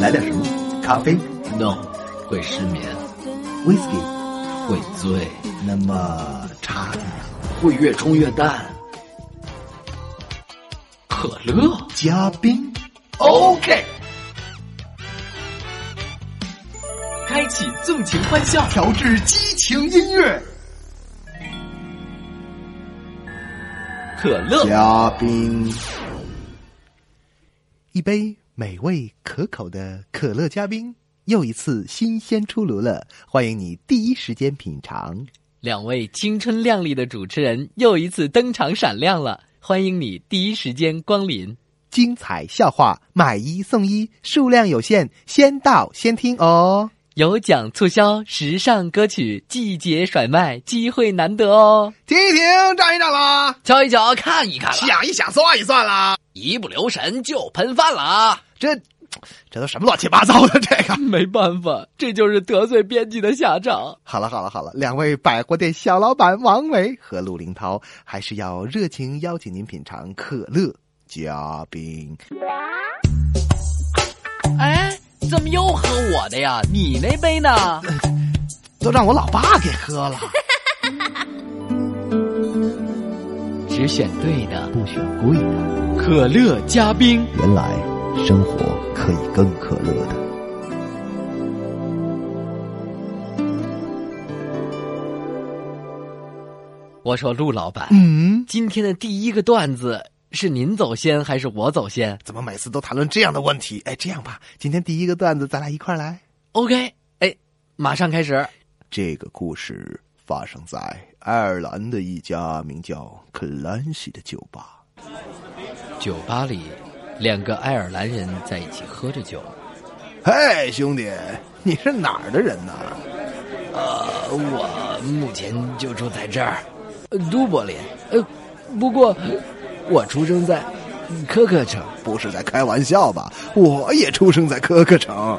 来点什么？咖啡？No，会失眠。Whisky 会醉。那么茶会越冲越淡。可乐加冰。OK。开启纵情欢笑，调制激情音乐。可乐加冰，一杯美味可口的可乐嘉宾，又一次新鲜出炉了，欢迎你第一时间品尝。两位青春靓丽的主持人又一次登场闪亮了，欢迎你第一时间光临。精彩笑话，买一送一，数量有限，先到先听哦。有奖促销，时尚歌曲，季节甩卖，机会难得哦！停一停，站一站啦，瞧一瞧，看一看，想一想，算一算啦，一不留神就喷饭了。这，这都什么乱七八糟的？这个没办法，这就是得罪编辑的下场。好了好了好了，两位百货店小老板王维和陆林涛，还是要热情邀请您品尝可乐加冰。哎。怎么又喝我的呀？你那杯呢？都让我老爸给喝了。只选对的，不选贵的。可乐加冰，原来生活可以更可乐的。我说陆老板，嗯，今天的第一个段子。是您走先还是我走先？怎么每次都谈论这样的问题？哎，这样吧，今天第一个段子咱俩一块来。OK，哎，马上开始。这个故事发生在爱尔兰的一家名叫克兰西的酒吧。酒吧里，两个爱尔兰人在一起喝着酒。嘿，兄弟，你是哪儿的人呢？呃，我目前就住在这儿，都柏林。呃，不过。我出生在科克城，不是在开玩笑吧？我也出生在科克城。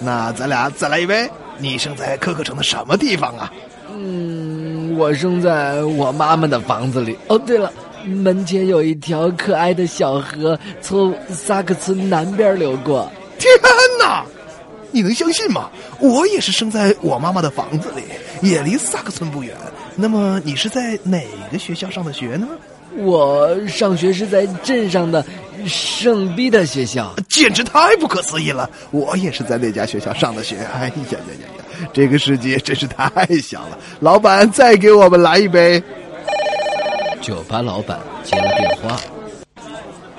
那咱俩再来一杯。你生在科克城的什么地方啊？嗯，我生在我妈妈的房子里。哦，对了，门前有一条可爱的小河，从萨克村南边流过。天哪！你能相信吗？我也是生在我妈妈的房子里，也离萨克村不远。那么你是在哪个学校上的学呢？我上学是在镇上的圣彼得学校，简直太不可思议了！我也是在那家学校上的学。哎呀呀呀呀，这个世界真是太小了。老板，再给我们来一杯。酒吧老板接了电话。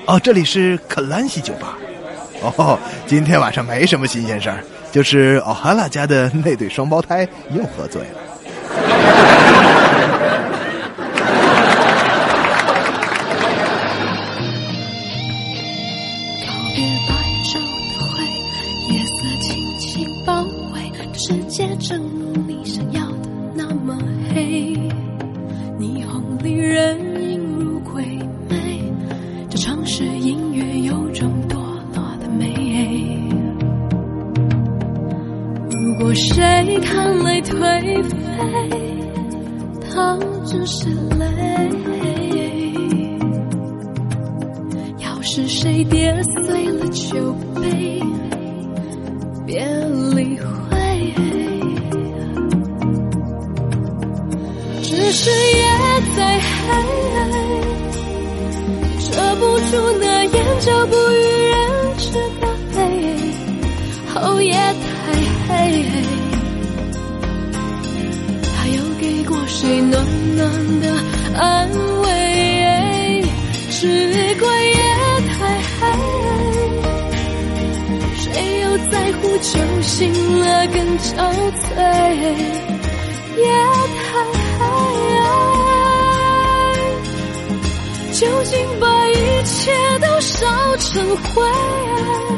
哦，这里是克兰西酒吧。哦，今天晚上没什么新鲜事儿，就是奥哈拉家的那对双胞胎又喝醉了。可是夜再黑，遮不住那眼角不欲人知的泪。哦，夜太黑，他又给过谁暖暖的安慰？只怪夜太黑，谁又在乎酒醒了更憔悴？夜究竟把一切都烧成灰？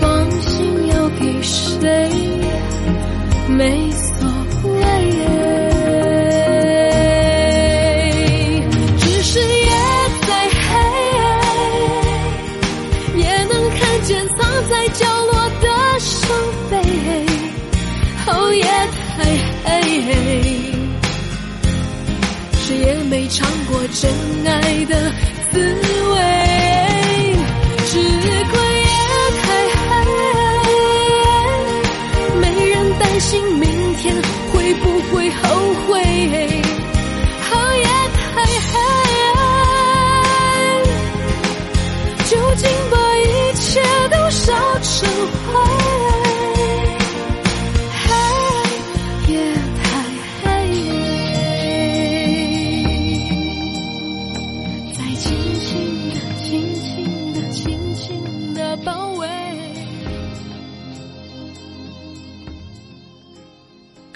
放心要给谁？没所谓，只是夜再黑，也能看见藏在角落的伤悲。哦，夜太黑，谁也没尝过真爱的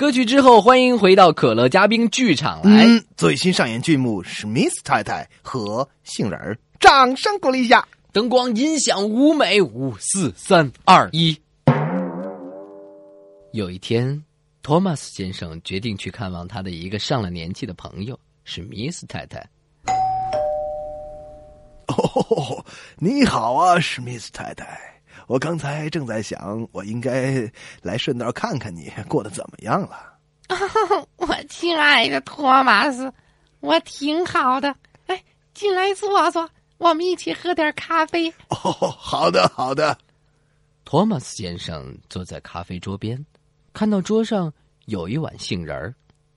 歌曲之后，欢迎回到可乐嘉宾剧场来。嗯，最新上演剧目《史密斯太太和杏仁儿》，掌声鼓励一下。灯光、音响、舞美，五四三二一。有一天，托马斯先生决定去看望他的一个上了年纪的朋友史密斯太太。哦，你好啊，史密斯太太。我刚才正在想，我应该来顺道看看你过得怎么样了。我亲爱的托马斯，我挺好的。哎，进来坐坐，我们一起喝点咖啡。哦，好的，好的。托马斯先生坐在咖啡桌边，看到桌上有一碗杏仁儿。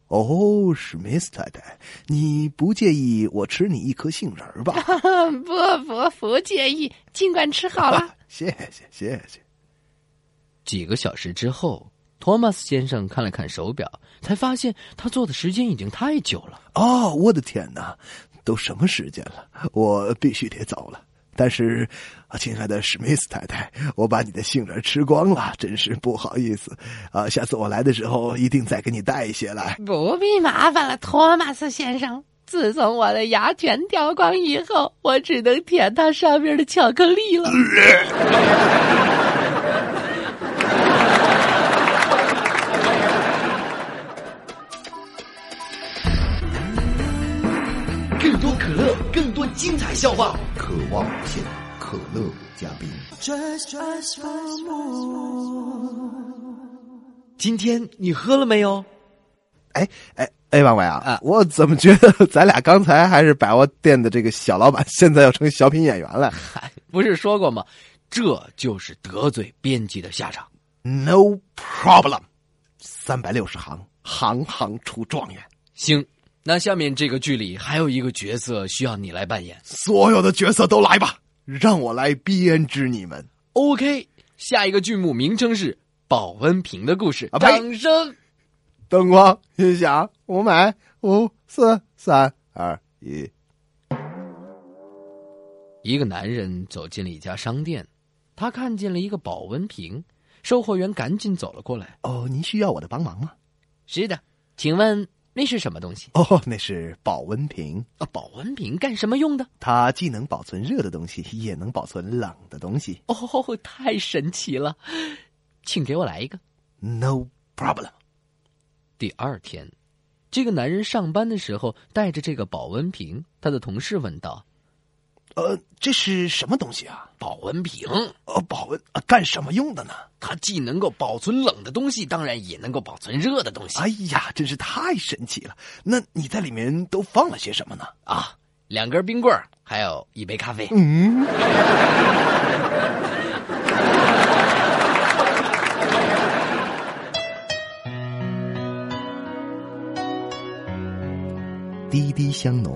哦，史密斯太太，你不介意我吃你一颗杏仁儿吧？不不不介意，尽管吃好了。谢谢，谢谢。几个小时之后，托马斯先生看了看手表，才发现他坐的时间已经太久了。哦，我的天哪，都什么时间了？我必须得走了。但是，啊，亲爱的史密斯太太，我把你的杏仁吃光了，真是不好意思。啊，下次我来的时候一定再给你带一些来。不必麻烦了，托马斯先生。自从我的牙全掉光以后，我只能舔它上面的巧克力了。精彩笑话。渴望无限，可乐嘉宾。今天你喝了没有？哎哎哎，王伟啊，啊我怎么觉得咱俩刚才还是百货店的这个小老板，现在要成小品演员了嗨，不是说过吗？这就是得罪编辑的下场。？No problem，三百六十行，行行出状元。行，那下面这个剧里还有一个角色需要你来扮演。所有的角色都来吧，让我来编织你们。OK，下一个剧目名称是保温瓶的故事。啊掌声！灯光、音响、我买、五四三二一。一个男人走进了一家商店，他看见了一个保温瓶，售货员赶紧走了过来。哦，您需要我的帮忙吗？是的，请问那是什么东西？哦，那是保温瓶，啊，保温瓶干什么用的？它既能保存热的东西，也能保存冷的东西。哦，太神奇了，请给我来一个。No problem。第二天，这个男人上班的时候带着这个保温瓶，他的同事问道呃，这是什么东西啊？：“保温瓶，呃，保温啊，干什么用的呢？它既能够保存冷的东西，当然也能够保存热的东西。哎呀，真是太神奇了！那你在里面都放了些什么呢？啊，两根冰棍儿，还有一杯咖啡。嗯，滴滴香浓，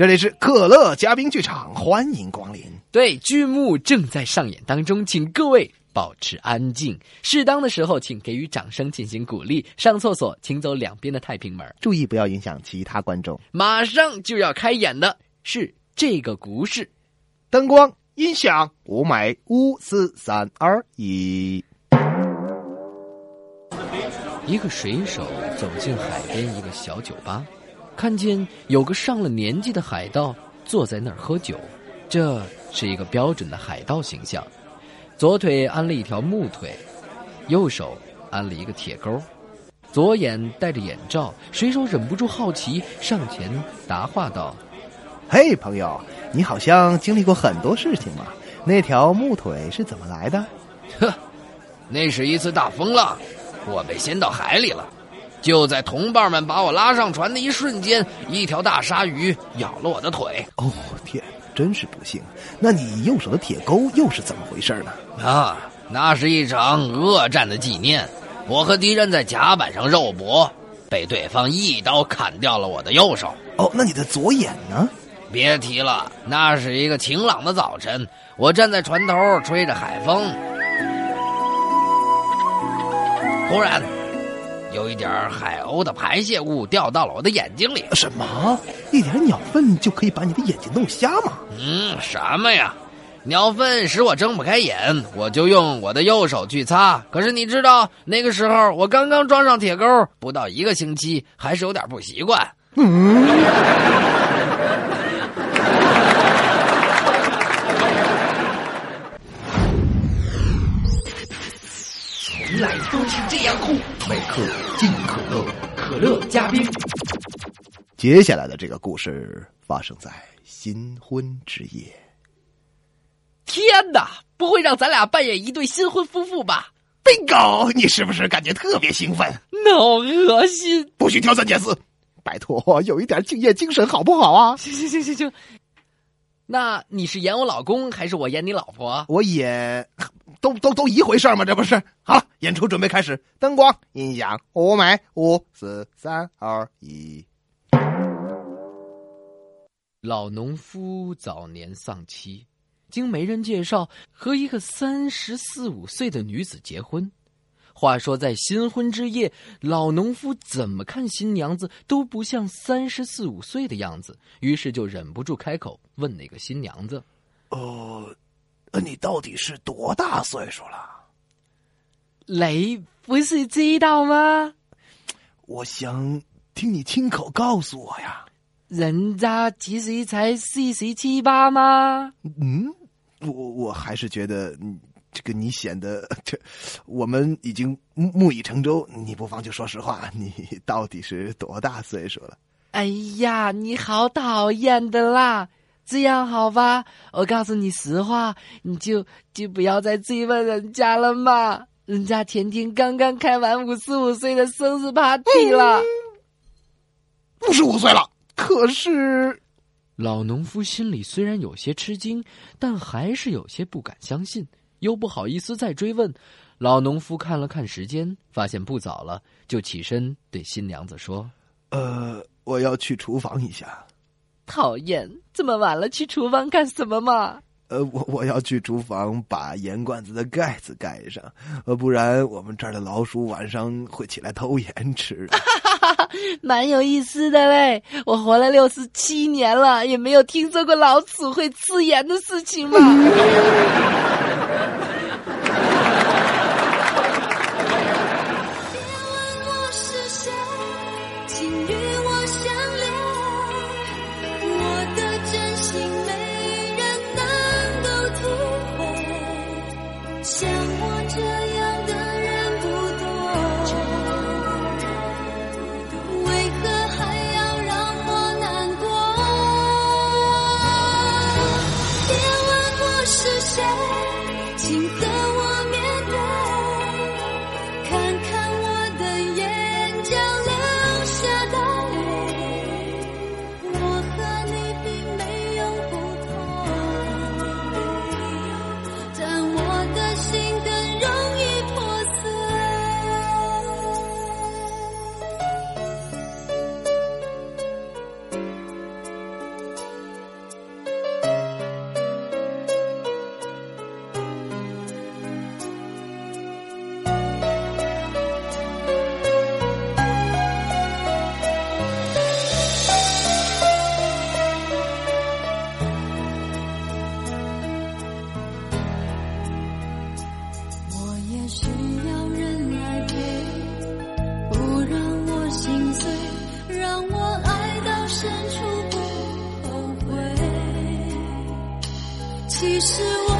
这里是可乐嘉宾剧场，欢迎光临。对，剧目正在上演当中，请各位保持安静，适当的时候请给予掌声进行鼓励。上厕所请走两边的太平门。注意不要影响其他观众。马上就要开演的是这个故事。灯光、音响，五美，五四三二一。一个水手走进海边一个小酒吧，看见有个上了年纪的海盗坐在那儿喝酒。这是一个标准的海盗形象，左腿安了一条木腿，右手安了一个铁钩，左眼戴着眼罩。水手忍不住好奇，上前答话道嘿，朋友，你好像经历过很多事情嘛？那条木腿是怎么来的？：“呵，那是一次大风浪，我被掀到海里了。就在同伴们把我拉上船的一瞬间，一条大鲨鱼咬了我的腿。哦，天，真是不幸。那你右手的铁钩又是怎么回事呢？啊，那是一场恶战的纪念。我和敌人在甲板上肉搏，被对方一刀砍掉了我的右手。哦，那你的左眼呢？别提了，那是一个晴朗的早晨，我站在船头吹着海风，忽然有一点海鸥的排泄物掉到了我的眼睛里。什么？一点鸟粪就可以把你的眼睛弄瞎吗？嗯，什么呀？鸟粪使我睁不开眼，我就用我的右手去擦。可是你知道，那个时候我刚刚装上铁钩，不到一个星期，还是有点不习惯。从嘉宾。接下来的这个故事发生在新婚之夜。天哪，不会让咱俩扮演一对新婚夫妇吧？bingo！你是不是感觉特别兴奋？脑恶心！不许挑三拣四，拜托，有一点敬业精神好不好啊？行行行行行。那你是演我老公还是我演你老婆？我演，都都都一回事吗？这不是？好了，演出准备开始，灯光、音响，我买，五四三二一。老农夫早年丧妻，经媒人介绍，和一个三十四五岁的女子结婚。话说，在新婚之夜，老农夫怎么看新娘子都不像三十四五岁的样子，于是就忍不住开口问那个新娘子：“呃，你到底是多大岁数了？你不是知道吗？我想听你亲口告诉我呀。人家其实才四十七八吗？嗯，我我还是觉得嗯。”这个你显得这，我们已经木已成舟。你不妨就说实话，你到底是多大岁数了？哎呀，你好讨厌的啦！这样好吧，我告诉你实话，你就就不要再追问人家了嘛。人家甜甜刚刚开完五十五岁的生日 party 了，五十五岁了。可是，老农夫心里虽然有些吃惊，但还是有些不敢相信。又不好意思再追问，老农夫看了看时间，发现不早了，就起身对新娘子说：“呃，我要去厨房一下。”讨厌，这么晚了去厨房干什么嘛？呃，我我要去厨房把盐罐子的盖子盖上，呃，不然我们这儿的老鼠晚上会起来偷盐吃。蛮有意思的嘞，我活了六十七年了，也没有听说过老鼠会吃盐的事情嘛。其实我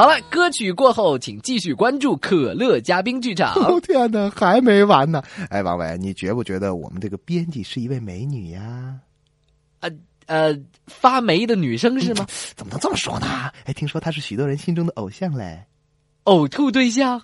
好了，歌曲过后，请继续关注可乐嘉宾剧场。哦天哪，还没完呢！哎，王伟，你觉不觉得我们这个编辑是一位美女呀？呃呃，发霉的女生是吗？怎么能这么说呢？哎，听说她是许多人心中的偶像嘞。呕吐对象？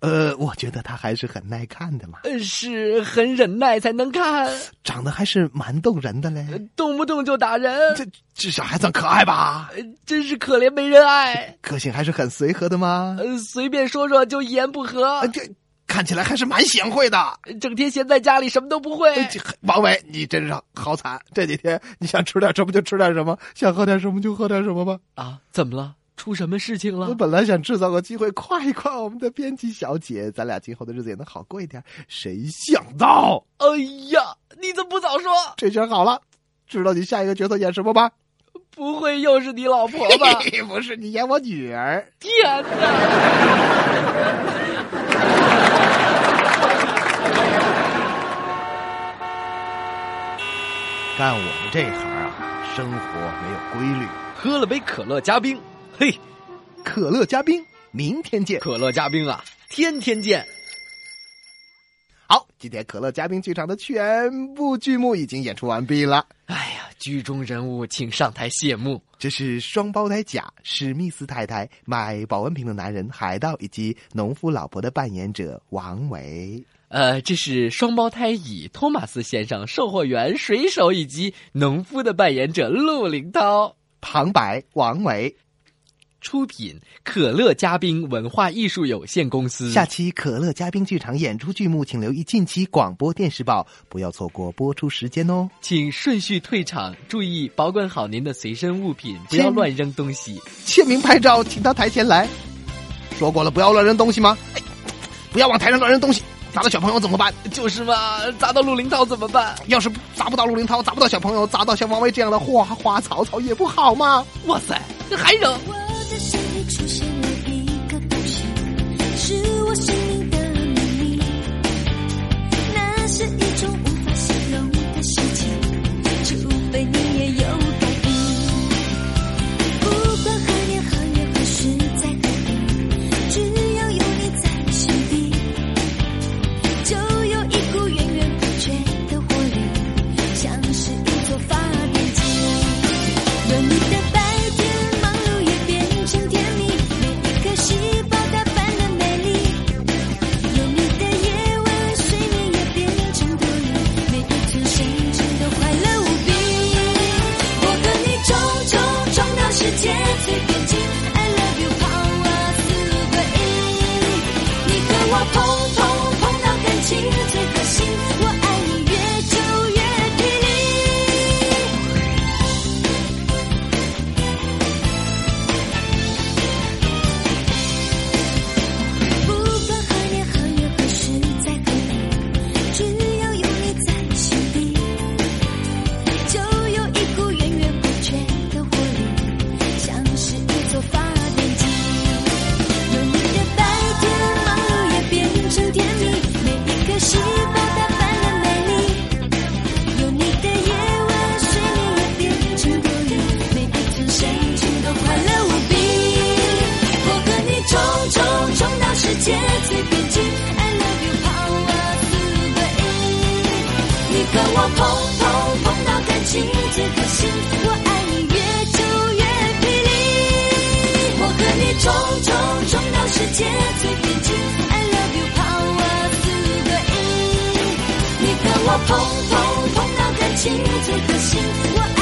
呃，我觉得他还是很耐看的嘛，呃，是很忍耐才能看，长得还是蛮动人的嘞。动不动就打人，这至少还算可爱吧？呃真是可怜没人爱。个性还是很随和的吗？呃，随便说说就一言不合呃，，这看起来还是蛮贤惠的。整天闲在家里什么都不会。王伟，你真是好惨！这几天你想吃点什么就吃点什么，想喝点什么就喝点什么吧。啊，怎么了？出什么事情了？我本来想制造个机会夸一夸我们的编辑小姐，咱俩今后的日子也能好过一点。谁想到哎呀，你怎么不早说？这下好了，知道你下一个角色演什么吧？不会又是你老婆吧？不是你演我女儿。天哪！干我们这行啊，生活没有规律。喝了杯可乐加冰，嘿，可乐加冰，明天见。可乐加冰啊，天天见。好，今天可乐嘉宾剧场的全部剧目已经演出完毕了。哎呀，剧中人物请上台谢幕。这是双胞胎甲史密斯太太、卖保温瓶的男人海盗以及农夫老婆的扮演者王维。呃，这是双胞胎乙托马斯先生、售货员、水手以及农夫的扮演者陆林涛。旁白王维。出品可乐嘉宾文化艺术有限公司。下期可乐嘉宾剧场演出剧目，请留意近期广播电视报，不要错过播出时间哦。请顺序退场，注意保管好您的随身物品，不要乱扔东西。签名拍照，请到台前来。说过了，不要乱扔东西吗？哎，不要往台上乱扔东西，砸到小朋友怎么办？就是嘛，砸到陆林涛怎么办？要是砸不到陆林涛，砸不到小朋友，砸到像王威这样的花花草草也不好吗？哇塞，这还扔！我的心里出现了一个东西，是我生命的秘密。那是一种无法形容的事情，除非你一。你和我碰碰碰到感情最核心，我